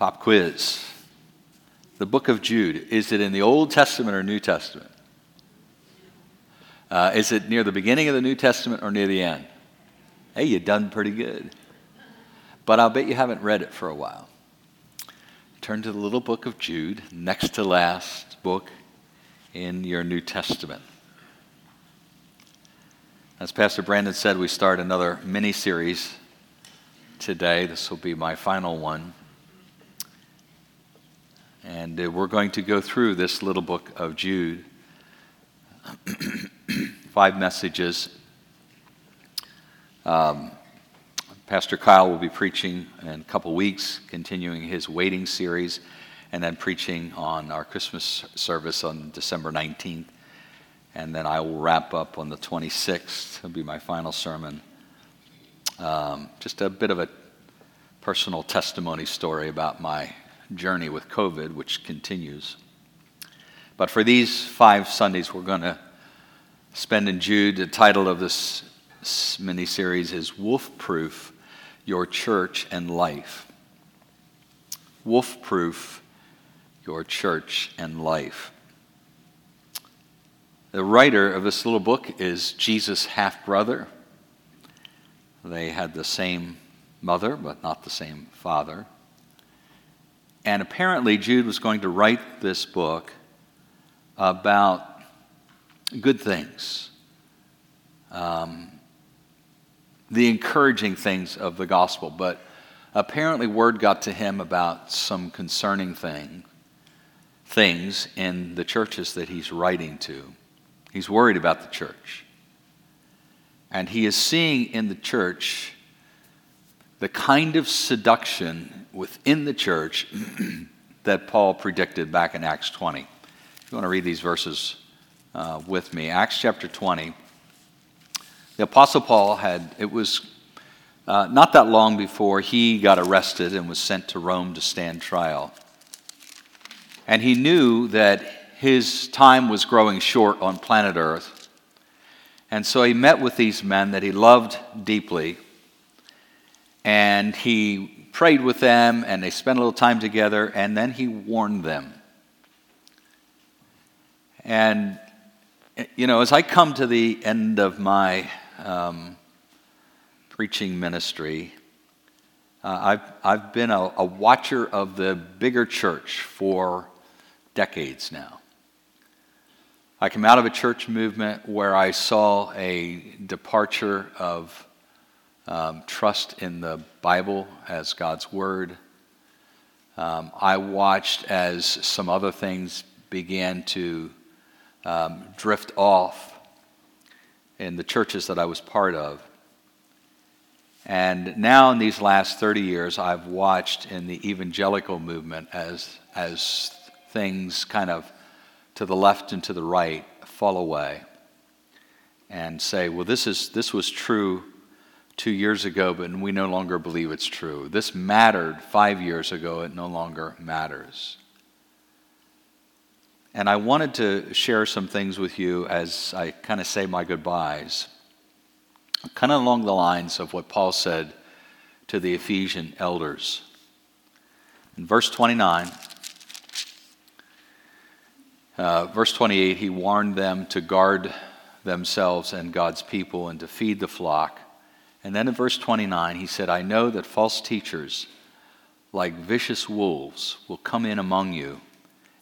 Pop quiz. The book of Jude, is it in the Old Testament or New Testament? Uh, is it near the beginning of the New Testament or near the end? Hey, you've done pretty good. But I'll bet you haven't read it for a while. Turn to the little book of Jude, next to last book in your New Testament. As Pastor Brandon said, we start another mini series today. This will be my final one. And uh, we're going to go through this little book of Jude. Five messages. Um, Pastor Kyle will be preaching in a couple weeks, continuing his waiting series, and then preaching on our Christmas service on December 19th and then I will wrap up on the 26th. It'll be my final sermon. Um, just a bit of a personal testimony story about my journey with COVID, which continues. But for these five Sundays, we're going to spend in Jude. The title of this mini series is Wolf Proof Your Church and Life. Wolf Proof Your Church and Life. The writer of this little book is Jesus' half brother. They had the same mother, but not the same father. And apparently, Jude was going to write this book about good things, um, the encouraging things of the gospel. But apparently, word got to him about some concerning thing, things in the churches that he's writing to. He's worried about the church. And he is seeing in the church the kind of seduction within the church that Paul predicted back in Acts 20. If you want to read these verses uh, with me, Acts chapter 20. The Apostle Paul had, it was uh, not that long before he got arrested and was sent to Rome to stand trial. And he knew that his time was growing short on planet Earth. And so he met with these men that he loved deeply. And he prayed with them, and they spent a little time together, and then he warned them. And, you know, as I come to the end of my um, preaching ministry, uh, I've, I've been a, a watcher of the bigger church for decades now. I came out of a church movement where I saw a departure of um, trust in the Bible as God's Word. Um, I watched as some other things began to um, drift off in the churches that I was part of. And now, in these last 30 years, I've watched in the evangelical movement as, as things kind of to the left and to the right fall away and say, well, this, is, this was true two years ago, but we no longer believe it's true. This mattered five years ago, it no longer matters. And I wanted to share some things with you as I kind of say my goodbyes, kind of along the lines of what Paul said to the Ephesian elders. In verse 29, uh, verse 28, he warned them to guard themselves and God's people and to feed the flock. And then in verse 29, he said, I know that false teachers, like vicious wolves, will come in among you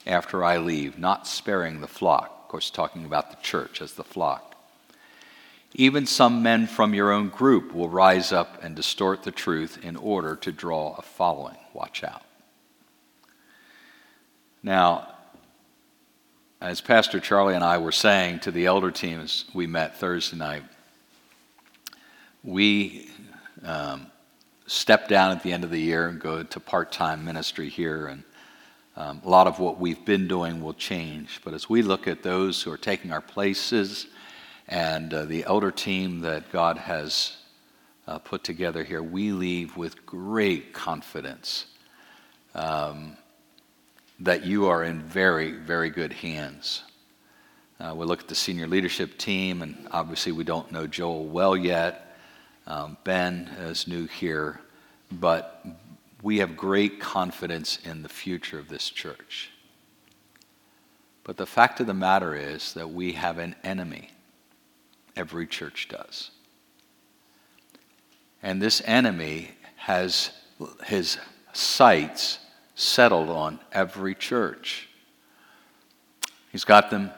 after I leave, not sparing the flock. Of course, talking about the church as the flock. Even some men from your own group will rise up and distort the truth in order to draw a following. Watch out. Now, as Pastor Charlie and I were saying to the elder teams we met Thursday night, we um, step down at the end of the year and go to part time ministry here, and um, a lot of what we've been doing will change. But as we look at those who are taking our places and uh, the elder team that God has uh, put together here, we leave with great confidence. Um, that you are in very, very good hands. Uh, we look at the senior leadership team, and obviously we don't know Joel well yet. Um, ben is new here, but we have great confidence in the future of this church. But the fact of the matter is that we have an enemy. Every church does. And this enemy has his sights settled on every church. He's got them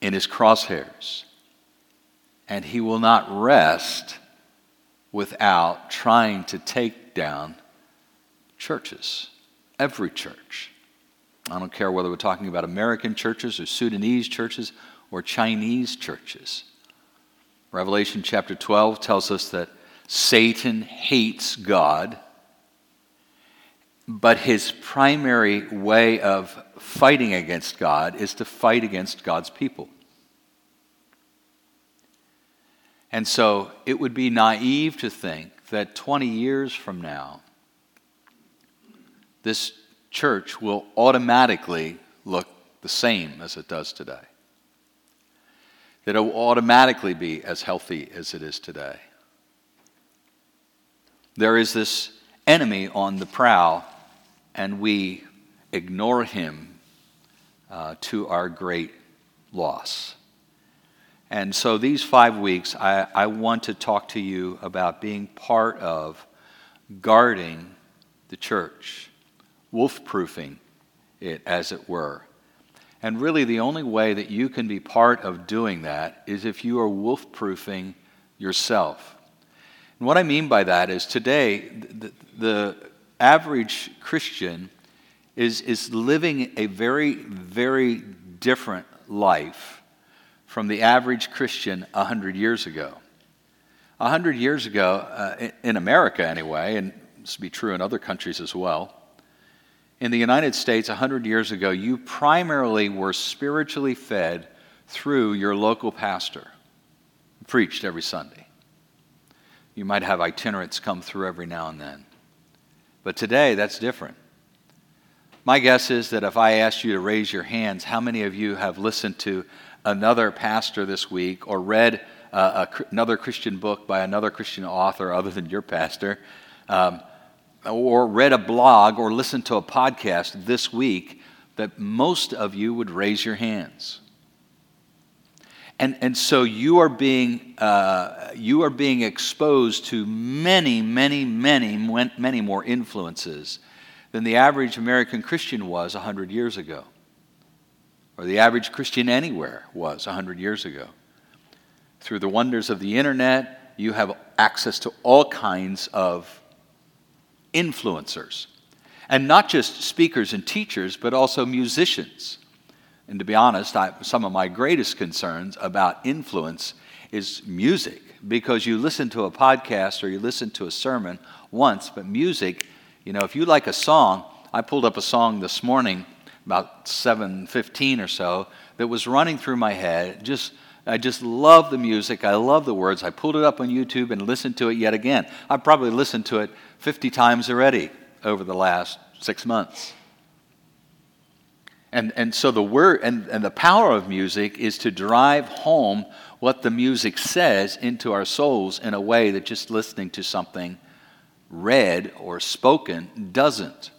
in his crosshairs. And he will not rest without trying to take down churches, every church. I don't care whether we're talking about American churches or Sudanese churches or Chinese churches. Revelation chapter 12 tells us that Satan hates God, but his primary way of fighting against God is to fight against God's people. And so it would be naive to think that 20 years from now, this church will automatically look the same as it does today. That it will automatically be as healthy as it is today. There is this enemy on the prowl, and we ignore him uh, to our great loss. And so, these five weeks, I, I want to talk to you about being part of guarding the church, wolf proofing it, as it were. And really, the only way that you can be part of doing that is if you are wolf proofing yourself. And what I mean by that is today, the, the average Christian is, is living a very, very different life from the average Christian 100 years ago. 100 years ago, uh, in America anyway, and this would be true in other countries as well, in the United States, 100 years ago, you primarily were spiritually fed through your local pastor, preached every Sunday. You might have itinerants come through every now and then. But today, that's different. My guess is that if I asked you to raise your hands, how many of you have listened to another pastor this week or read uh, a, another Christian book by another Christian author other than your pastor, um, or read a blog or listened to a podcast this week, that most of you would raise your hands. And, and so you are, being, uh, you are being exposed to many, many, many, many more influences than the average American Christian was 100 years ago or the average Christian anywhere was 100 years ago. Through the wonders of the internet, you have access to all kinds of influencers. And not just speakers and teachers, but also musicians. And to be honest, I, some of my greatest concerns about influence is music, because you listen to a podcast or you listen to a sermon once, but music, you know, if you like a song, I pulled up a song this morning about 7:15 or so that was running through my head. Just I just love the music. I love the words. I pulled it up on YouTube and listened to it yet again. I've probably listened to it 50 times already over the last six months. And, and so the word and, and the power of music is to drive home what the music says into our souls in a way that just listening to something read or spoken doesn't.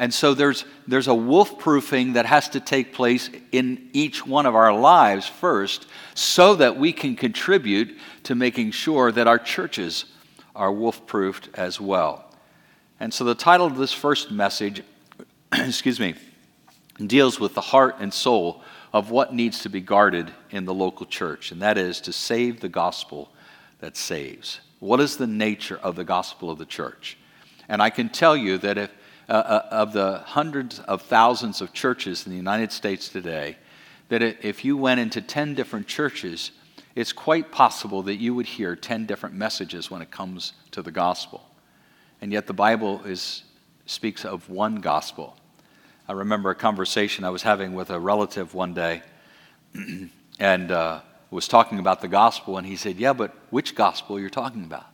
And so there's, there's a wolf proofing that has to take place in each one of our lives first so that we can contribute to making sure that our churches are wolf proofed as well. And so the title of this first message, excuse me, deals with the heart and soul of what needs to be guarded in the local church, and that is to save the gospel that saves. What is the nature of the gospel of the church? And I can tell you that if uh, uh, of the hundreds of thousands of churches in the United States today, that if you went into 10 different churches, it's quite possible that you would hear 10 different messages when it comes to the gospel. And yet the Bible is, speaks of one gospel. I remember a conversation I was having with a relative one day, and uh, was talking about the gospel, and he said, Yeah, but which gospel you're talking about?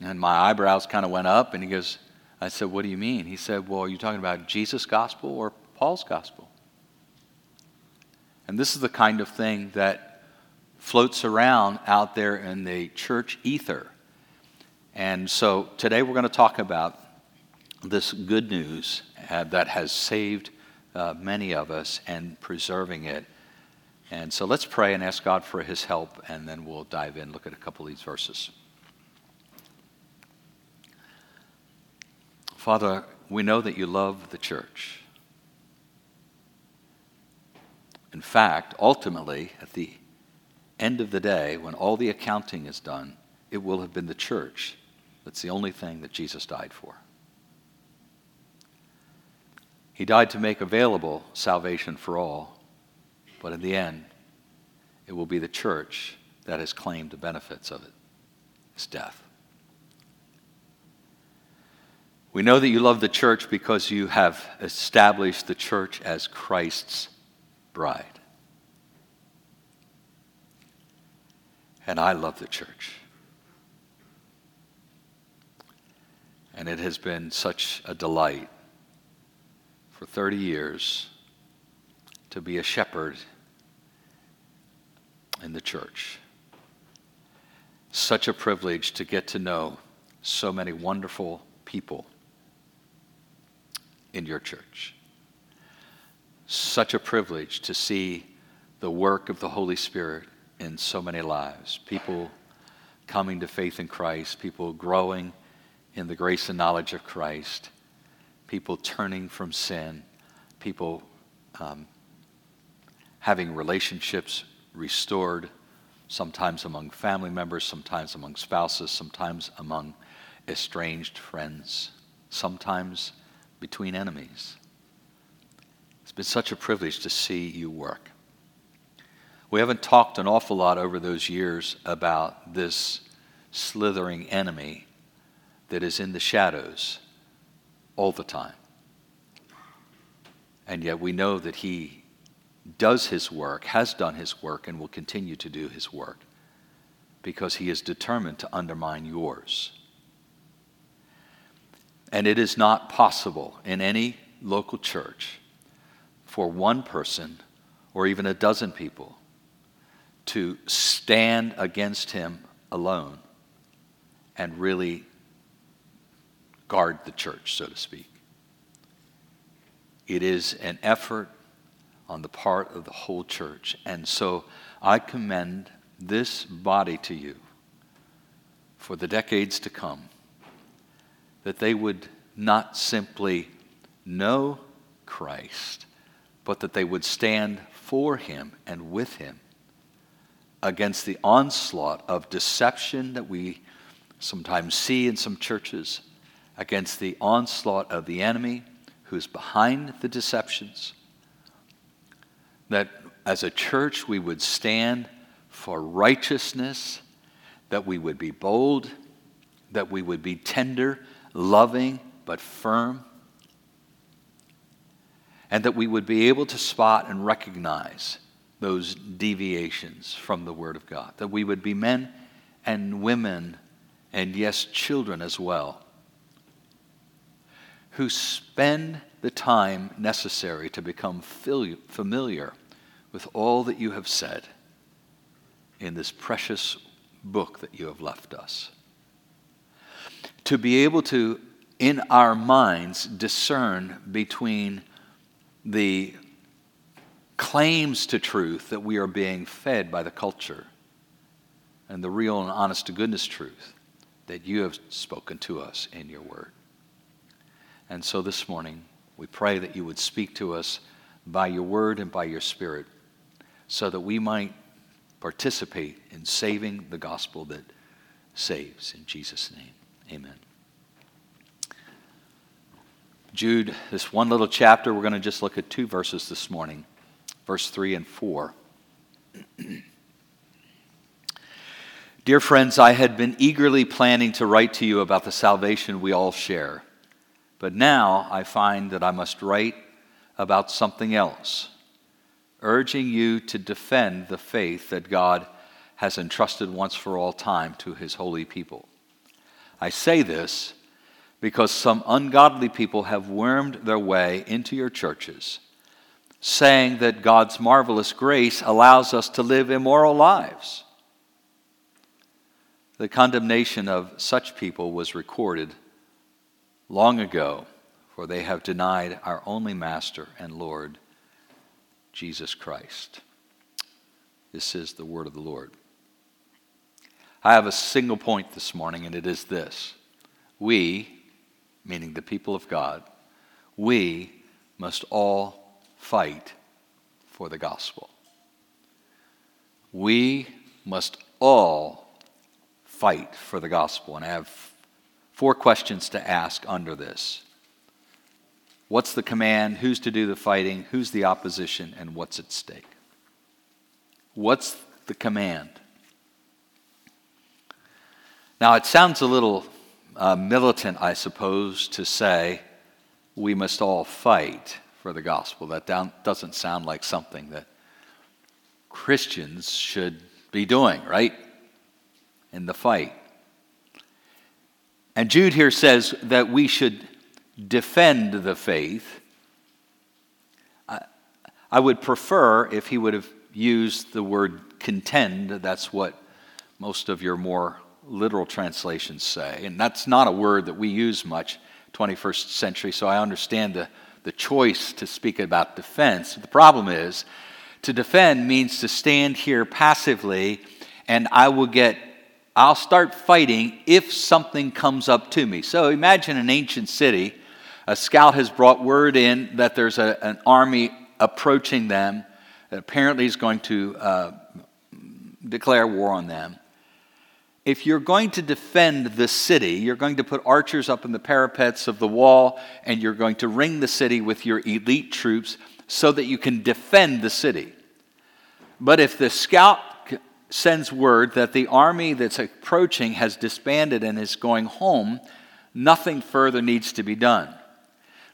And my eyebrows kind of went up, and he goes, I said, What do you mean? He said, Well, are you talking about Jesus' gospel or Paul's gospel? And this is the kind of thing that floats around out there in the church ether. And so today we're going to talk about this good news uh, that has saved uh, many of us and preserving it. And so let's pray and ask God for his help, and then we'll dive in, look at a couple of these verses. Father, we know that you love the church. In fact, ultimately, at the end of the day, when all the accounting is done, it will have been the church that's the only thing that Jesus died for. He died to make available salvation for all, but in the end, it will be the church that has claimed the benefits of it, its death. We know that you love the church because you have established the church as Christ's bride. And I love the church. And it has been such a delight for 30 years to be a shepherd in the church. Such a privilege to get to know so many wonderful people in your church. Such a privilege to see the work of the Holy Spirit in so many lives. People coming to faith in Christ, people growing in the grace and knowledge of Christ, people turning from sin, people um, having relationships restored, sometimes among family members, sometimes among spouses, sometimes among estranged friends, sometimes between enemies. It's been such a privilege to see you work. We haven't talked an awful lot over those years about this slithering enemy that is in the shadows all the time. And yet we know that he does his work, has done his work, and will continue to do his work because he is determined to undermine yours. And it is not possible in any local church for one person or even a dozen people to stand against him alone and really guard the church, so to speak. It is an effort on the part of the whole church. And so I commend this body to you for the decades to come, that they would not simply know Christ, but that they would stand for him and with him against the onslaught of deception that we sometimes see in some churches, against the onslaught of the enemy who's behind the deceptions that as a church we would stand for righteousness, that we would be bold, that we would be tender, loving, but firm, and that we would be able to spot and recognize those deviations from the Word of God, that we would be men and women, and yes, children as well, who spend the time necessary to become familiar with all that you have said in this precious book that you have left us. To be able to, in our minds, discern between the claims to truth that we are being fed by the culture and the real and honest to goodness truth that you have spoken to us in your word. And so this morning, we pray that you would speak to us by your word and by your spirit so that we might participate in saving the gospel that saves. In Jesus' name, amen. Jude, this one little chapter, we're going to just look at two verses this morning, verse 3 and 4. Dear friends, I had been eagerly planning to write to you about the salvation we all share, but now I find that I must write about something else urging you to defend the faith that God has entrusted once for all time to his holy people. I say this because some ungodly people have wormed their way into your churches, saying that God's marvelous grace allows us to live immoral lives. The condemnation of such people was recorded long ago, for they have denied our only Master and Lord, Jesus Christ. This is the word of the Lord. I have a single point this morning, and it is this We, meaning the people of God, we must all fight for the gospel. We must all fight for the gospel. And I have four questions to ask under this What's the command? Who's to do the fighting? Who's the opposition? And what's at stake? What's the command? Now, it sounds a little uh, militant, I suppose, to say we must all fight for the gospel. That doesn't sound like something that Christians should be doing, right? In the fight. And Jude here says that we should defend the faith. I, I would prefer if he would have used the word contend. That's what most of your more literal translations say. And that's not a word that we use much 21st century, so I understand the, the choice to speak about defense. The problem is, to defend means to stand here passively and I will get, I'll start fighting if something comes up to me. So imagine an ancient city. A scout has brought word in that there's a, an army approaching them that apparently is going to uh, declare war on them if you're going to defend the city, you're going to put archers up in the parapets of the wall, and you're going to ring the city with your elite troops so that you can defend the city. But if the scout sends word that the army that's approaching has disbanded and is going home, nothing further needs to be done.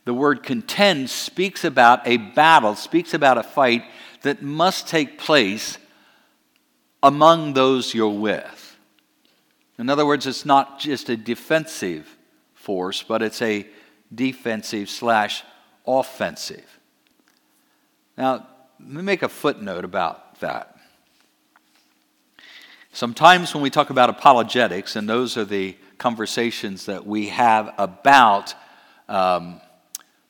The word contend speaks about a battle, speaks about a fight that must take place among those you're with. In other words, it's not just a defensive force, but it's a defensive slash offensive. Now, let me make a footnote about that. Sometimes when we talk about apologetics, and those are the conversations that we have about um,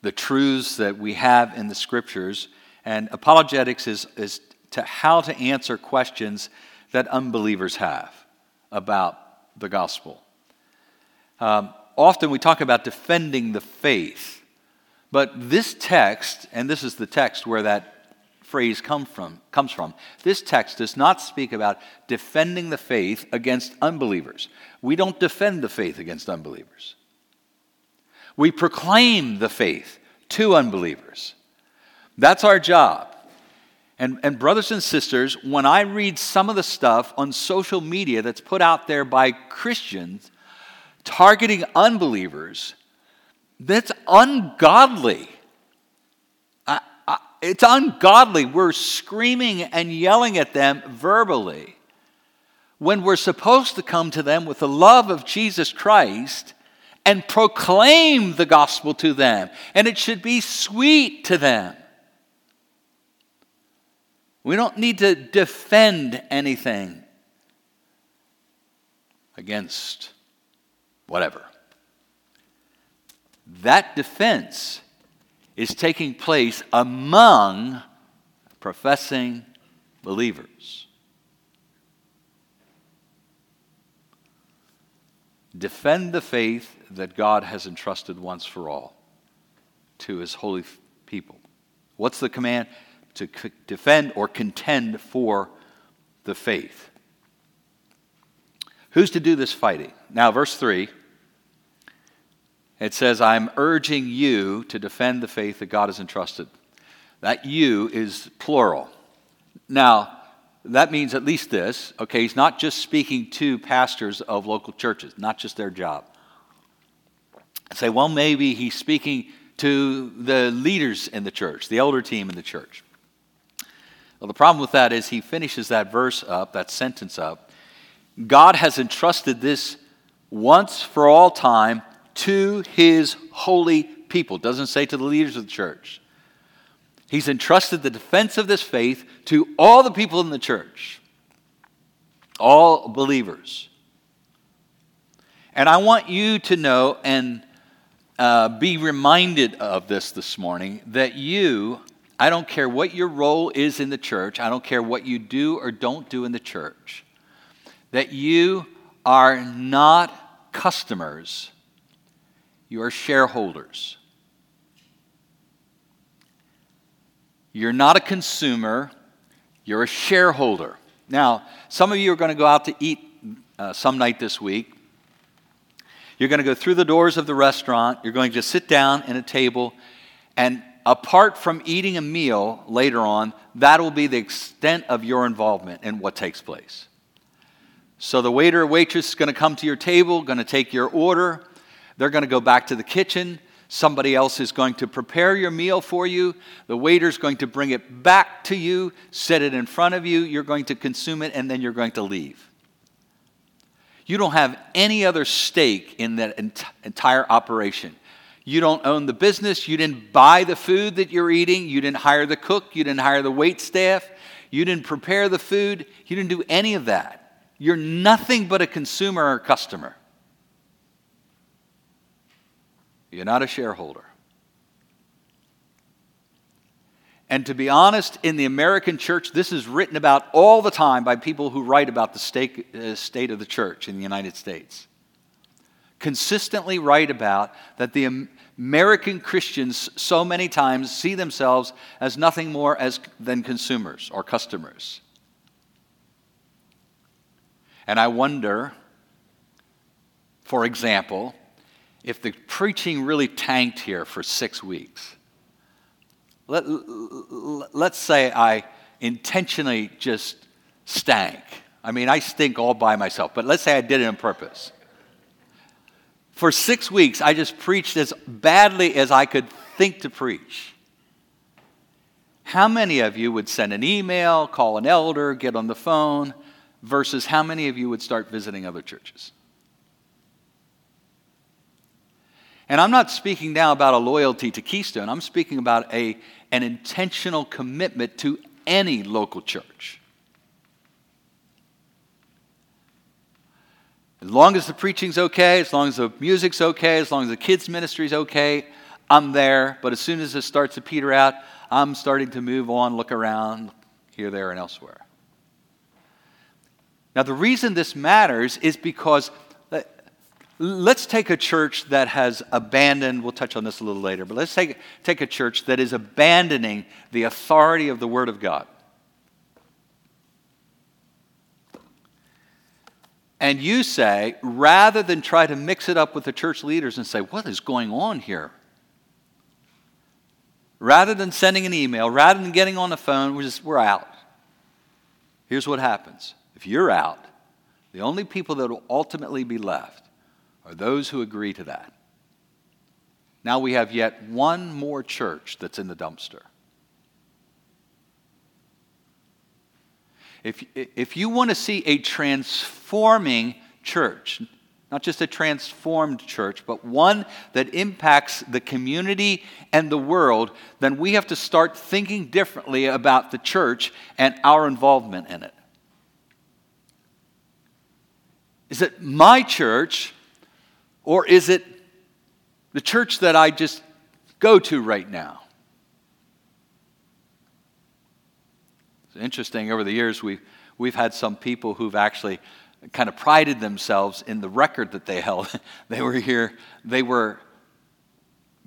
the truths that we have in the scriptures, and apologetics is, is to how to answer questions that unbelievers have about the gospel. Um, often we talk about defending the faith, but this text, and this is the text where that phrase come from, comes from, this text does not speak about defending the faith against unbelievers. We don't defend the faith against unbelievers. We proclaim the faith to unbelievers. That's our job. And, and, brothers and sisters, when I read some of the stuff on social media that's put out there by Christians targeting unbelievers, that's ungodly. I, I, it's ungodly. We're screaming and yelling at them verbally when we're supposed to come to them with the love of Jesus Christ and proclaim the gospel to them. And it should be sweet to them. We don't need to defend anything against whatever. That defense is taking place among professing believers. Defend the faith that God has entrusted once for all to his holy people. What's the command? To defend or contend for the faith. Who's to do this fighting? Now, verse 3, it says, I'm urging you to defend the faith that God has entrusted. That you is plural. Now, that means at least this, okay, he's not just speaking to pastors of local churches, not just their job. I say, well, maybe he's speaking to the leaders in the church, the elder team in the church. Well, the problem with that is he finishes that verse up, that sentence up. God has entrusted this once for all time to his holy people. Doesn't say to the leaders of the church. He's entrusted the defense of this faith to all the people in the church, all believers. And I want you to know and uh, be reminded of this this morning that you, I don't care what your role is in the church, I don't care what you do or don't do in the church, that you are not customers, you are shareholders. You're not a consumer, you're a shareholder. Now, some of you are going to go out to eat uh, some night this week. You're going to go through the doors of the restaurant, you're going to sit down at a table, and apart from eating a meal later on, that will be the extent of your involvement in what takes place. So the waiter or waitress is going to come to your table, going to take your order. They're going to go back to the kitchen. Somebody else is going to prepare your meal for you. The waiter's going to bring it back to you, set it in front of you. You're going to consume it, and then you're going to leave. You don't have any other stake in that ent- entire operation. You don't own the business. You didn't buy the food that you're eating. You didn't hire the cook. You didn't hire the wait staff. You didn't prepare the food. You didn't do any of that. You're nothing but a consumer or customer. You're not a shareholder. And to be honest, in the American church, this is written about all the time by people who write about the state, uh, state of the church in the United States. Consistently write about that the American Christians so many times see themselves as nothing more as, than consumers or customers. And I wonder, for example, if the preaching really tanked here for six weeks. Let, let's say I intentionally just stank. I mean, I stink all by myself, but let's say I did it on purpose. For six weeks, I just preached as badly as I could think to preach. How many of you would send an email, call an elder, get on the phone, versus how many of you would start visiting other churches? And I'm not speaking now about a loyalty to Keystone. I'm speaking about a, an intentional commitment to any local church. As long as the preaching's okay, as long as the music's okay, as long as the kids' ministry's okay, I'm there. But as soon as it starts to peter out, I'm starting to move on, look around, here, there, and elsewhere. Now, the reason this matters is because let's take a church that has abandoned, we'll touch on this a little later, but let's take, take a church that is abandoning the authority of the Word of God. And you say, rather than try to mix it up with the church leaders and say, what is going on here? Rather than sending an email, rather than getting on the phone, we're, just, we're out. Here's what happens if you're out, the only people that will ultimately be left are those who agree to that. Now we have yet one more church that's in the dumpster. If, if you want to see a transforming church, not just a transformed church, but one that impacts the community and the world, then we have to start thinking differently about the church and our involvement in it. Is it my church or is it the church that I just go to right now? Interesting, over the years, we've, we've had some people who've actually kind of prided themselves in the record that they held. they were here, they were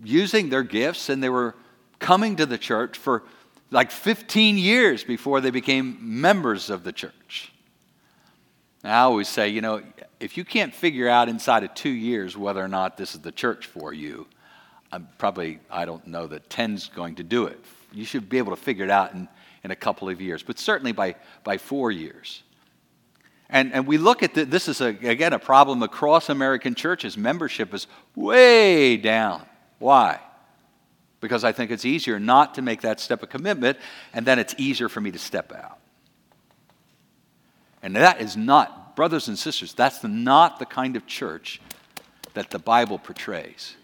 using their gifts, and they were coming to the church for like 15 years before they became members of the church. I always say, you know, if you can't figure out inside of two years whether or not this is the church for you, I'm probably, I don't know that 10's going to do it. You should be able to figure it out in, in a couple of years, but certainly by, by four years. And, and we look at the, this is, a, again, a problem across American churches. Membership is way down. Why? Because I think it's easier not to make that step of commitment, and then it's easier for me to step out. And that is not, brothers and sisters, that's not the kind of church that the Bible portrays.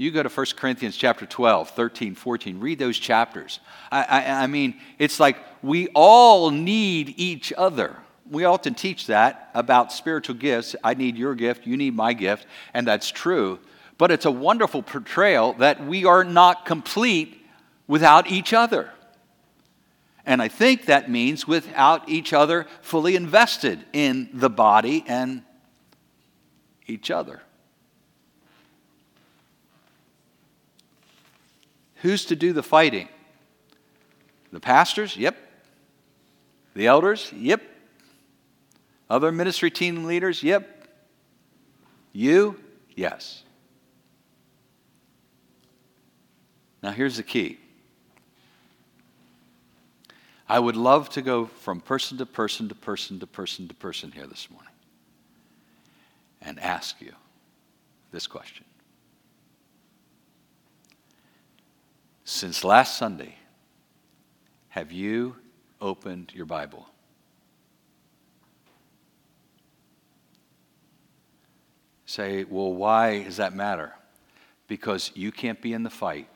You go to 1 Corinthians chapter 12, 13, 14, read those chapters. I, I, I mean, it's like we all need each other. we often teach that about spiritual gifts. I need your gift, you need my gift, and that's true. But it's a wonderful portrayal that we are not complete without each other. And I think that means without each other fully invested in the body and each other. Who's to do the fighting? The pastors? Yep. The elders? Yep. Other ministry team leaders? Yep. You? Yes. Now, here's the key I would love to go from person to person to person to person to person here this morning and ask you this question. Since last Sunday, have you opened your Bible? Say, well, why does that matter? Because you can't be in the fight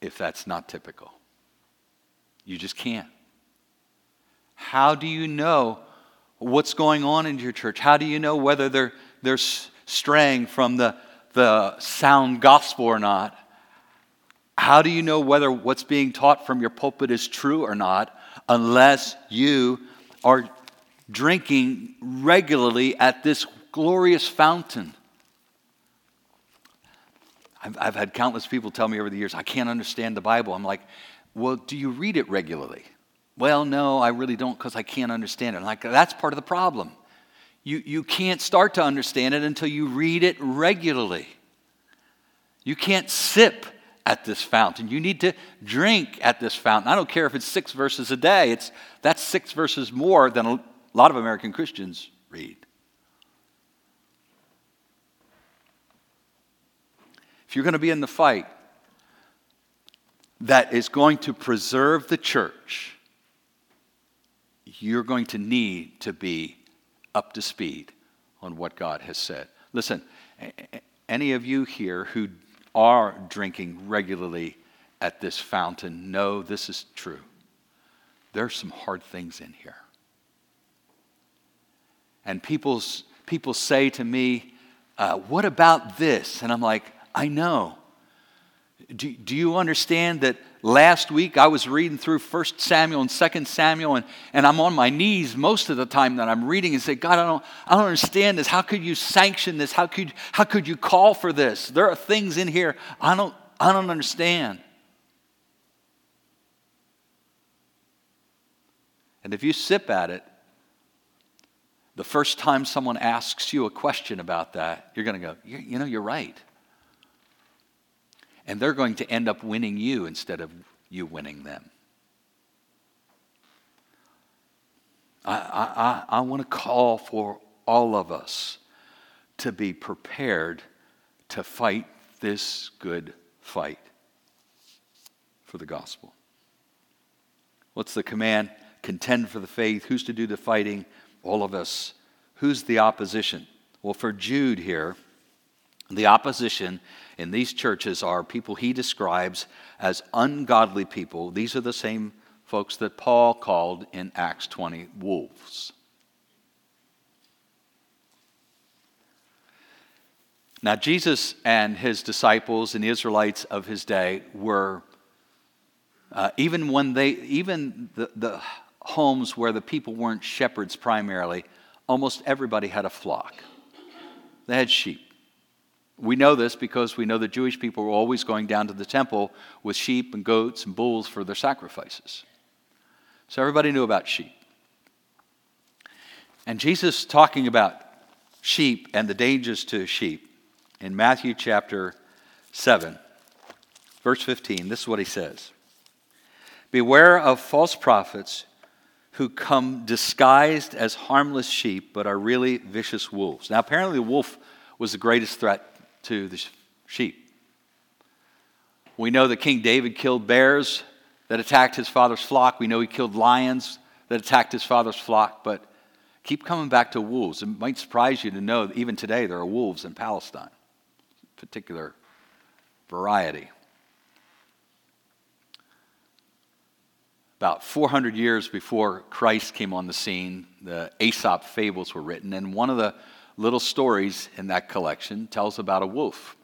if that's not typical. You just can't. How do you know what's going on in your church? How do you know whether they're, they're straying from the, the sound gospel or not? How do you know whether what's being taught from your pulpit is true or not unless you are drinking regularly at this glorious fountain? I've, I've had countless people tell me over the years, I can't understand the Bible. I'm like, well, do you read it regularly? Well, no, I really don't because I can't understand it. I'm like, that's part of the problem. You, you can't start to understand it until you read it regularly. You can't sip at this fountain. You need to drink at this fountain. I don't care if it's six verses a day, it's, that's six verses more than a lot of American Christians read. If you're going to be in the fight, that is going to preserve the church, you're going to need to be up to speed on what God has said. Listen, any of you here who are drinking regularly at this fountain know this is true. There's some hard things in here. And people's, people say to me, uh, What about this? And I'm like, I know. Do, do you understand that last week I was reading through 1 Samuel and 2 Samuel, and, and I'm on my knees most of the time that I'm reading and say, God, I don't, I don't understand this. How could you sanction this? How could, how could you call for this? There are things in here I don't, I don't understand. And if you sip at it, the first time someone asks you a question about that, you're going to go, you know, you're right and they're going to end up winning you instead of you winning them. I, I, I want to call for all of us to be prepared to fight this good fight for the gospel. What's the command? Contend for the faith. Who's to do the fighting? All of us. Who's the opposition? Well, for Jude here, the opposition in these churches are people he describes as ungodly people. These are the same folks that Paul called in Acts 20 wolves. Now, Jesus and his disciples and the Israelites of his day were, uh, even when they, even the, the homes where the people weren't shepherds primarily, almost everybody had a flock. They had sheep. We know this because we know the Jewish people were always going down to the temple with sheep and goats and bulls for their sacrifices. So everybody knew about sheep. And Jesus talking about sheep and the dangers to sheep in Matthew chapter 7, verse 15, this is what he says Beware of false prophets who come disguised as harmless sheep but are really vicious wolves. Now, apparently, the wolf was the greatest threat to the sheep. We know that King David killed bears that attacked his father's flock. We know he killed lions that attacked his father's flock, but keep coming back to wolves. It might surprise you to know that even today there are wolves in Palestine, particular variety. about 400 years before Christ came on the scene, the Aesop fables were written, and one of the little stories in that collection tells about a wolf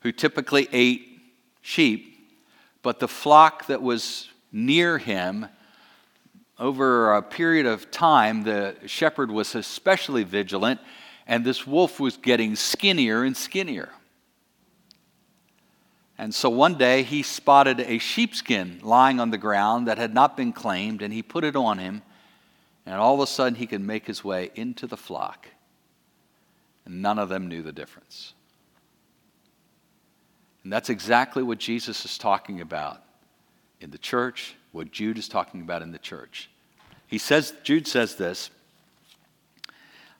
who typically ate sheep, but the flock that was near him, over a period of time, the shepherd was especially vigilant, and this wolf was getting skinnier and skinnier. And so one day he spotted a sheepskin lying on the ground that had not been claimed, and he put it on him. And all of a sudden he could make his way into the flock. And none of them knew the difference. And that's exactly what Jesus is talking about in the church, what Jude is talking about in the church. He says, Jude says this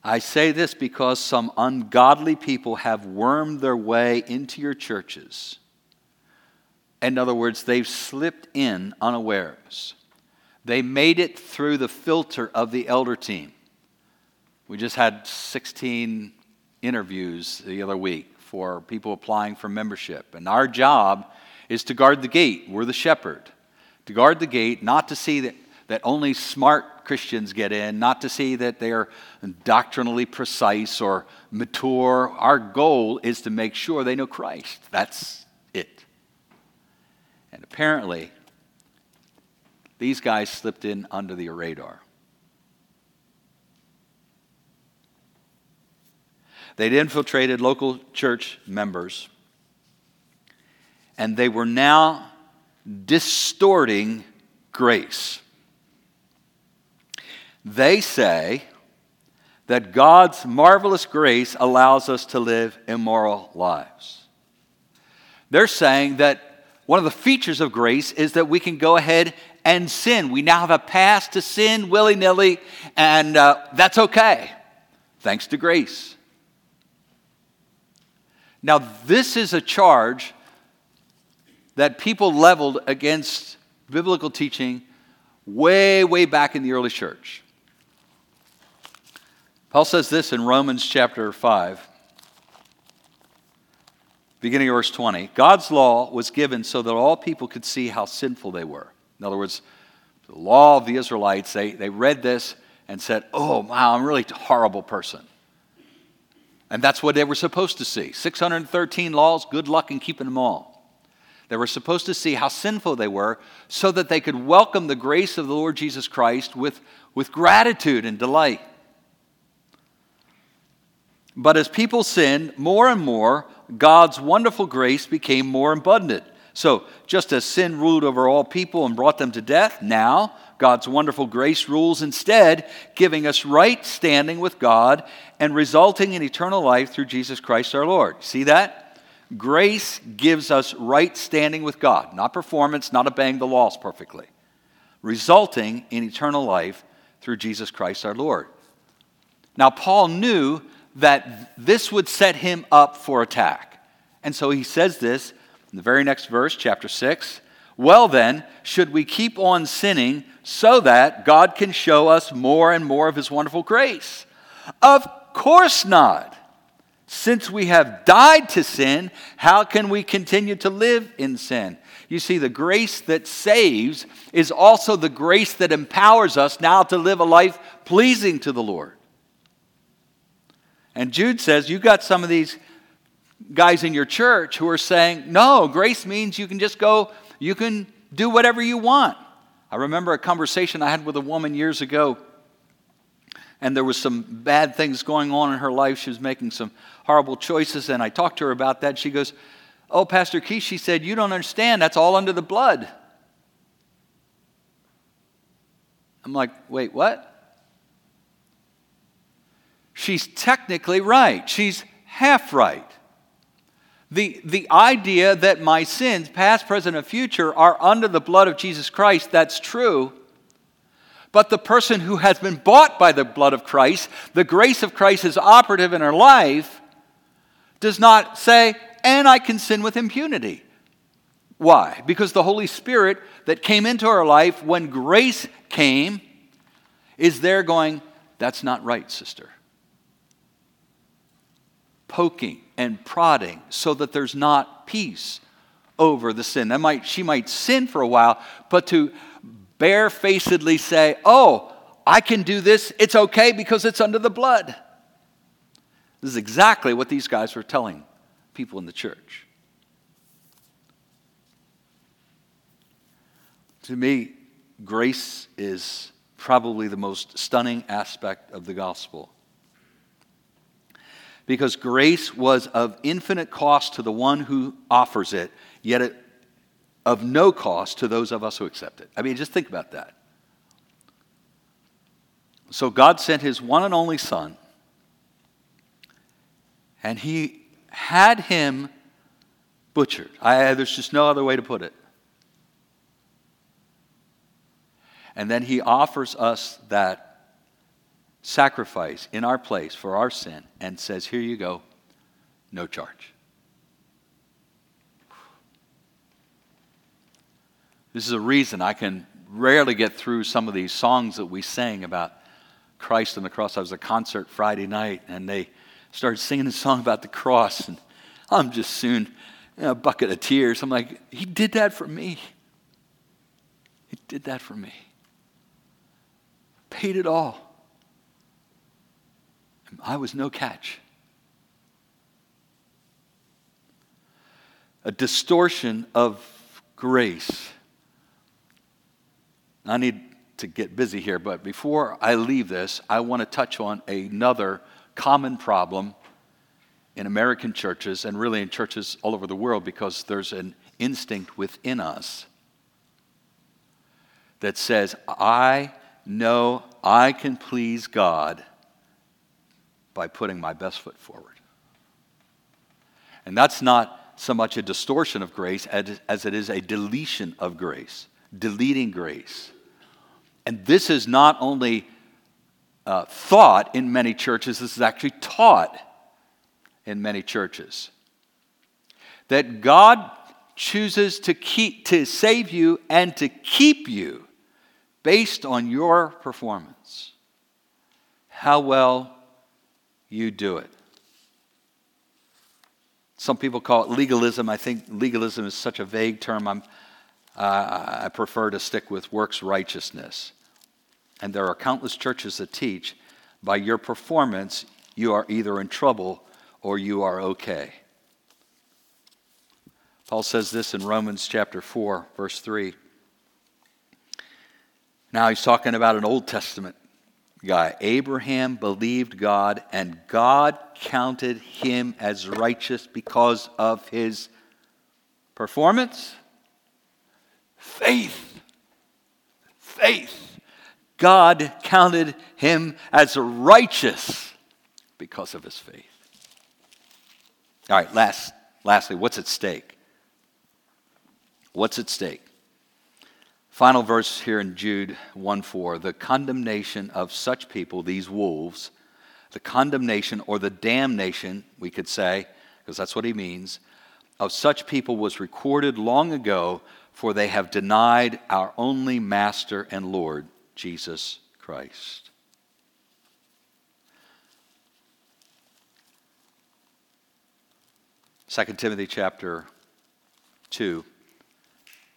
I say this because some ungodly people have wormed their way into your churches in other words, they've slipped in unawares. They made it through the filter of the elder team. We just had 16 interviews the other week for people applying for membership. And our job is to guard the gate. We're the shepherd. To guard the gate, not to see that, that only smart Christians get in, not to see that they're doctrinally precise or mature. Our goal is to make sure they know Christ. That's it. and apparently, these guys slipped in under the radar. They'd infiltrated local church members, and they were now distorting grace. They say that God's marvelous grace allows us to live immoral lives. They're saying that one of the features of grace is that we can go ahead and sin. We now have a pass to sin willy nilly, and uh, that's okay, thanks to grace. Now, this is a charge that people leveled against biblical teaching way, way back in the early church. Paul says this in Romans chapter 5 beginning of verse 20. God's law was given so that all people could see how sinful they were. In other words, the law of the Israelites, they, they read this and said, Oh, wow, I'm really a horrible person. And that's what they were supposed to see. 613 laws, good luck in keeping them all. They were supposed to see how sinful they were so that they could welcome the grace of the Lord Jesus Christ with, with gratitude and delight. But as people sinned more and more, God's wonderful grace became more abundant. So, just as sin ruled over all people and brought them to death, now God's wonderful grace rules instead, giving us right standing with God and resulting in eternal life through Jesus Christ our Lord. See that? Grace gives us right standing with God, not performance, not obeying the laws perfectly, resulting in eternal life through Jesus Christ our Lord. Now, Paul knew that this would set him up for attack. And so he says this in the very next verse, chapter 6. Well, then, should we keep on sinning so that God can show us more and more of his wonderful grace? Of course not. Since we have died to sin, how can we continue to live in sin? You see, the grace that saves is also the grace that empowers us now to live a life pleasing to the Lord. And Jude says, You got some of these guys in your church who are saying, No, grace means you can just go, you can do whatever you want. I remember a conversation I had with a woman years ago, and there was some bad things going on in her life. She was making some horrible choices, and I talked to her about that. She goes, Oh, Pastor Keith, she said, You don't understand. That's all under the blood. I'm like, Wait, what? she's technically right. She's half right. The, the idea that my sins, past, present, and future, are under the blood of Jesus Christ, that's true. But the person who has been bought by the blood of Christ, the grace of Christ is operative in her life, does not say, and I can sin with impunity. Why? Because the Holy Spirit that came into her life when grace came is there going, that's not right, sister poking and prodding so that there's not peace over the sin. That might, she might sin for a while, but to barefacedly say, Oh, I can do this, it's okay because it's under the blood. This is exactly what these guys were telling people in the church. To me, grace is probably the most stunning aspect of the gospel. Because grace was of infinite cost to the one who offers it, yet it, of no cost to those of us who accept it. I mean, just think about that. So God sent his one and only Son, and he had him butchered. I, there's just no other way to put it. And then he offers us that sacrifice in our place for our sin and says, Here you go, no charge. This is a reason I can rarely get through some of these songs that we sang about Christ on the cross. I was at a concert Friday night and they started singing a song about the cross, and I'm just soon you know, a bucket of tears. I'm like, He did that for me. He did that for me paid it all. I was no catch. A distortion of grace. I need to get busy here, but before I leave this, I want to touch on another common problem in American churches and really in churches all over the world because there's an instinct within us that says, I know I can please God by putting my best foot forward. And that's not so much a distortion of grace as it is a deletion of grace, deleting grace. And this is not only uh, thought in many churches, this is actually taught in many churches. That God chooses to keep to save you and to keep you based on your performance, how well you do it. Some people call it legalism. I think legalism is such a vague term. I'm, uh, I prefer to stick with works righteousness. And there are countless churches that teach by your performance, you are either in trouble or you are okay. Paul says this in Romans chapter 4, verse 3. Now he's talking about an Old Testament guy. Abraham believed God, and God counted him as righteous because of his performance. Faith. Faith. God counted him as righteous because of his faith. All right, last, lastly, what's at stake? What's at stake? Final verse here in Jude 1 4 the condemnation of such people, these wolves, the condemnation or the damnation, we could say, because that's what he means, of such people was recorded long ago, for they have denied our only Master and Lord, Jesus Christ. Second Timothy chapter 2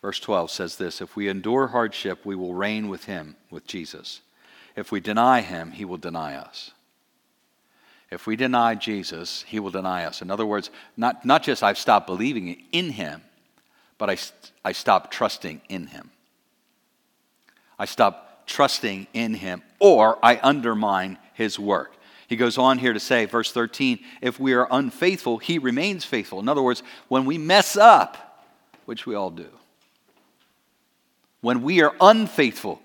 Verse 12 says this If we endure hardship, we will reign with him, with Jesus. If we deny him, he will deny us. If we deny Jesus, he will deny us. In other words, not, not just I've stopped believing in him, but I, I stopped trusting in him. I stop trusting in him, or I undermine his work. He goes on here to say, verse 13, if we are unfaithful, he remains faithful. In other words, when we mess up, which we all do, when we are unfaithful,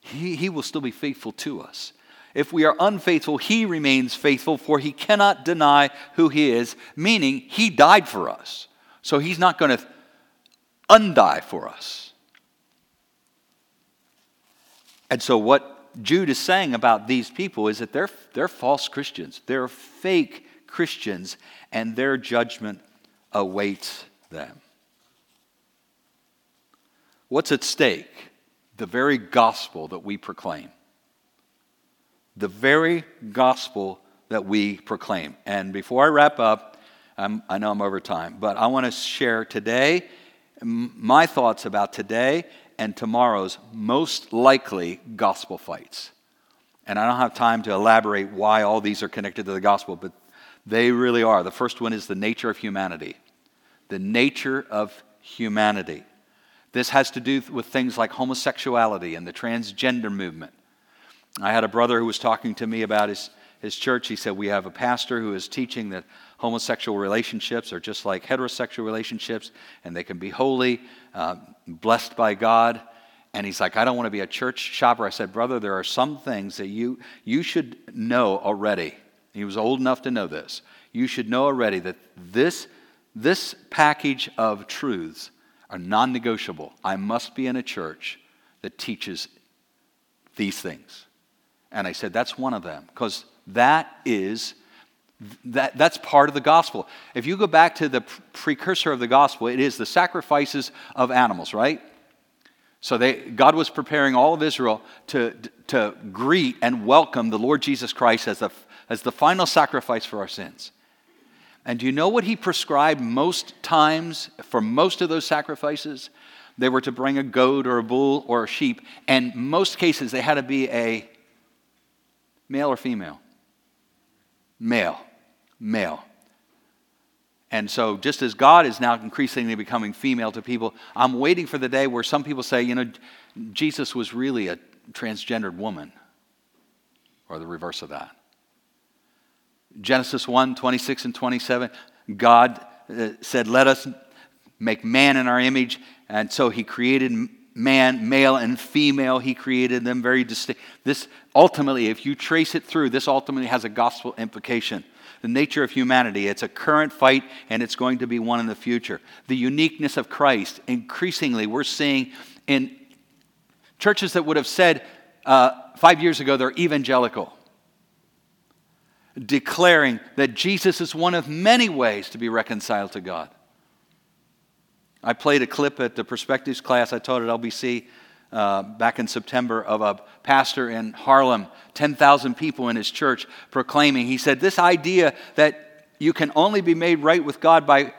he, he will still be faithful to us. If we are unfaithful, he remains faithful, for he cannot deny who he is, meaning he died for us. So he's not going to undie for us. And so, what Jude is saying about these people is that they're, they're false Christians, they're fake Christians, and their judgment awaits them. What's at stake? The very gospel that we proclaim. The very gospel that we proclaim. And before I wrap up, I'm, i know I'm over time, but I want to share today my thoughts about today and tomorrow's most likely gospel fights. And I don't have time to elaborate why all these are connected to the gospel, but they really are. The first one is the nature of humanity. The nature of humanity. This has to do with things like homosexuality and the transgender movement. I had a brother who was talking to me about his, his church. He said, We have a pastor who is teaching that homosexual relationships are just like heterosexual relationships and they can be holy, uh, blessed by God. And he's like, I don't want to be a church shopper. I said, Brother, there are some things that you, you should know already. He was old enough to know this. You should know already that this, this package of truths are non negotiable. I must be in a church that teaches these things. And I said, That's one of them, because that is. That, that's part of the gospel. If you go back to the precursor of the gospel, it is the sacrifices of animals, right? So they, God was preparing all of Israel to, to greet and welcome the Lord Jesus Christ as the, as the final sacrifice for our sins. And do you know what he prescribed most times for most of those sacrifices? They were to bring a goat or a bull or a sheep, and most cases they had to be a male or female. Male. Male. And so, just as God is now increasingly becoming female to people, I'm waiting for the day where some people say, you know, Jesus was really a transgendered woman, or the reverse of that. Genesis 1 26 and 27, God uh, said, Let us make man in our image. And so he created man, male and female, he created them very distinct. This ultimately, if you trace it through, this ultimately has a gospel implication. The nature of humanity, it's a current fight and it's going to be one in the future. The uniqueness of Christ, increasingly, we're seeing in churches that would have said uh, five years ago they're evangelical declaring that Jesus is one of many ways to be reconciled to God. I played a clip at the Perspectives class I taught at LBC uh, back in September of a pastor in Harlem, 10,000 people in his church proclaiming. He said, This idea that you can only be made right with God by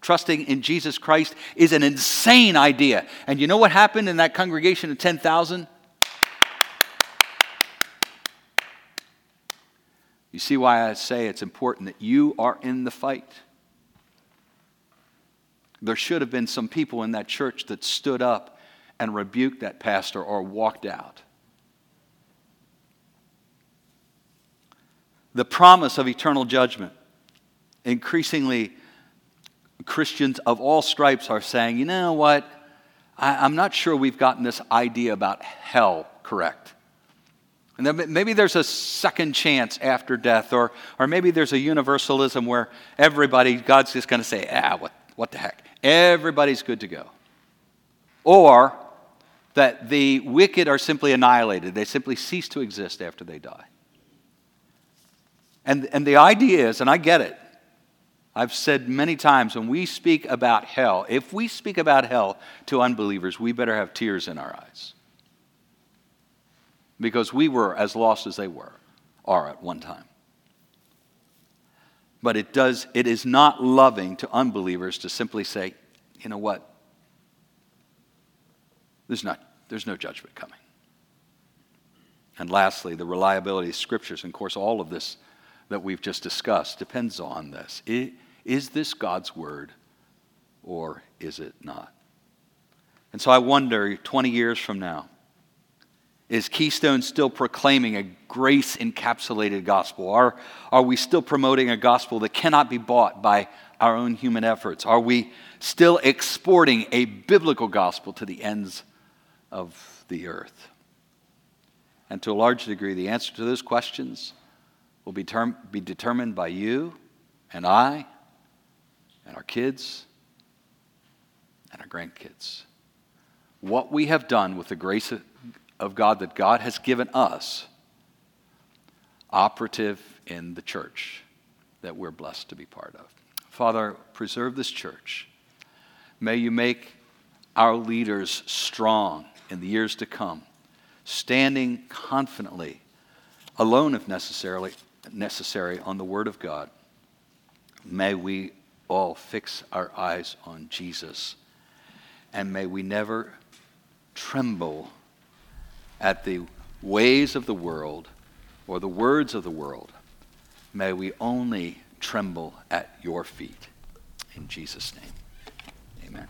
trusting in Jesus Christ is an insane idea. And you know what happened in that congregation of 10,000? You see why I say it's important that you are in the fight. There should have been some people in that church that stood up and rebuked that pastor or walked out. The promise of eternal judgment. Increasingly, Christians of all stripes are saying, you know what? I, am not sure we've gotten this idea about hell correct. And then maybe there's a second chance after death, or, or maybe there's a universalism where everybody, God's just going to say, ah, what, what the heck? Everybody's good to go. Or that the wicked are simply annihilated, they simply cease to exist after they die. And, and the idea is, and I get it, I've said many times when we speak about hell, if we speak about hell to unbelievers, we better have tears in our eyes because we were as lost as they were, are at one time. But it does it is not loving to unbelievers to simply say, you know what? There's not there's no judgment coming. And lastly, the reliability of scriptures. And of course, all of this that we've just discussed depends on this. Is this God's word or is it not? And so I wonder 20 years from now, is Keystone still proclaiming a grace encapsulated gospel? Are, are we still promoting a gospel that cannot be bought by our own human efforts? Are we still exporting a biblical gospel to the ends of the earth? And to a large degree, the answer to those questions will be, term, be determined by you and I and our kids and our grandkids. What we have done with the grace of of God that God has given us operative in the church that we're blessed to be part of. Father, preserve this church. May you make our leaders strong in the years to come, standing confidently, alone if necessarily, necessary, on the Word of God. May we all fix our eyes on Jesus And may we never tremble at the ways of the world or the words of the world, may we only tremble at your feet. In Jesus' name, amen.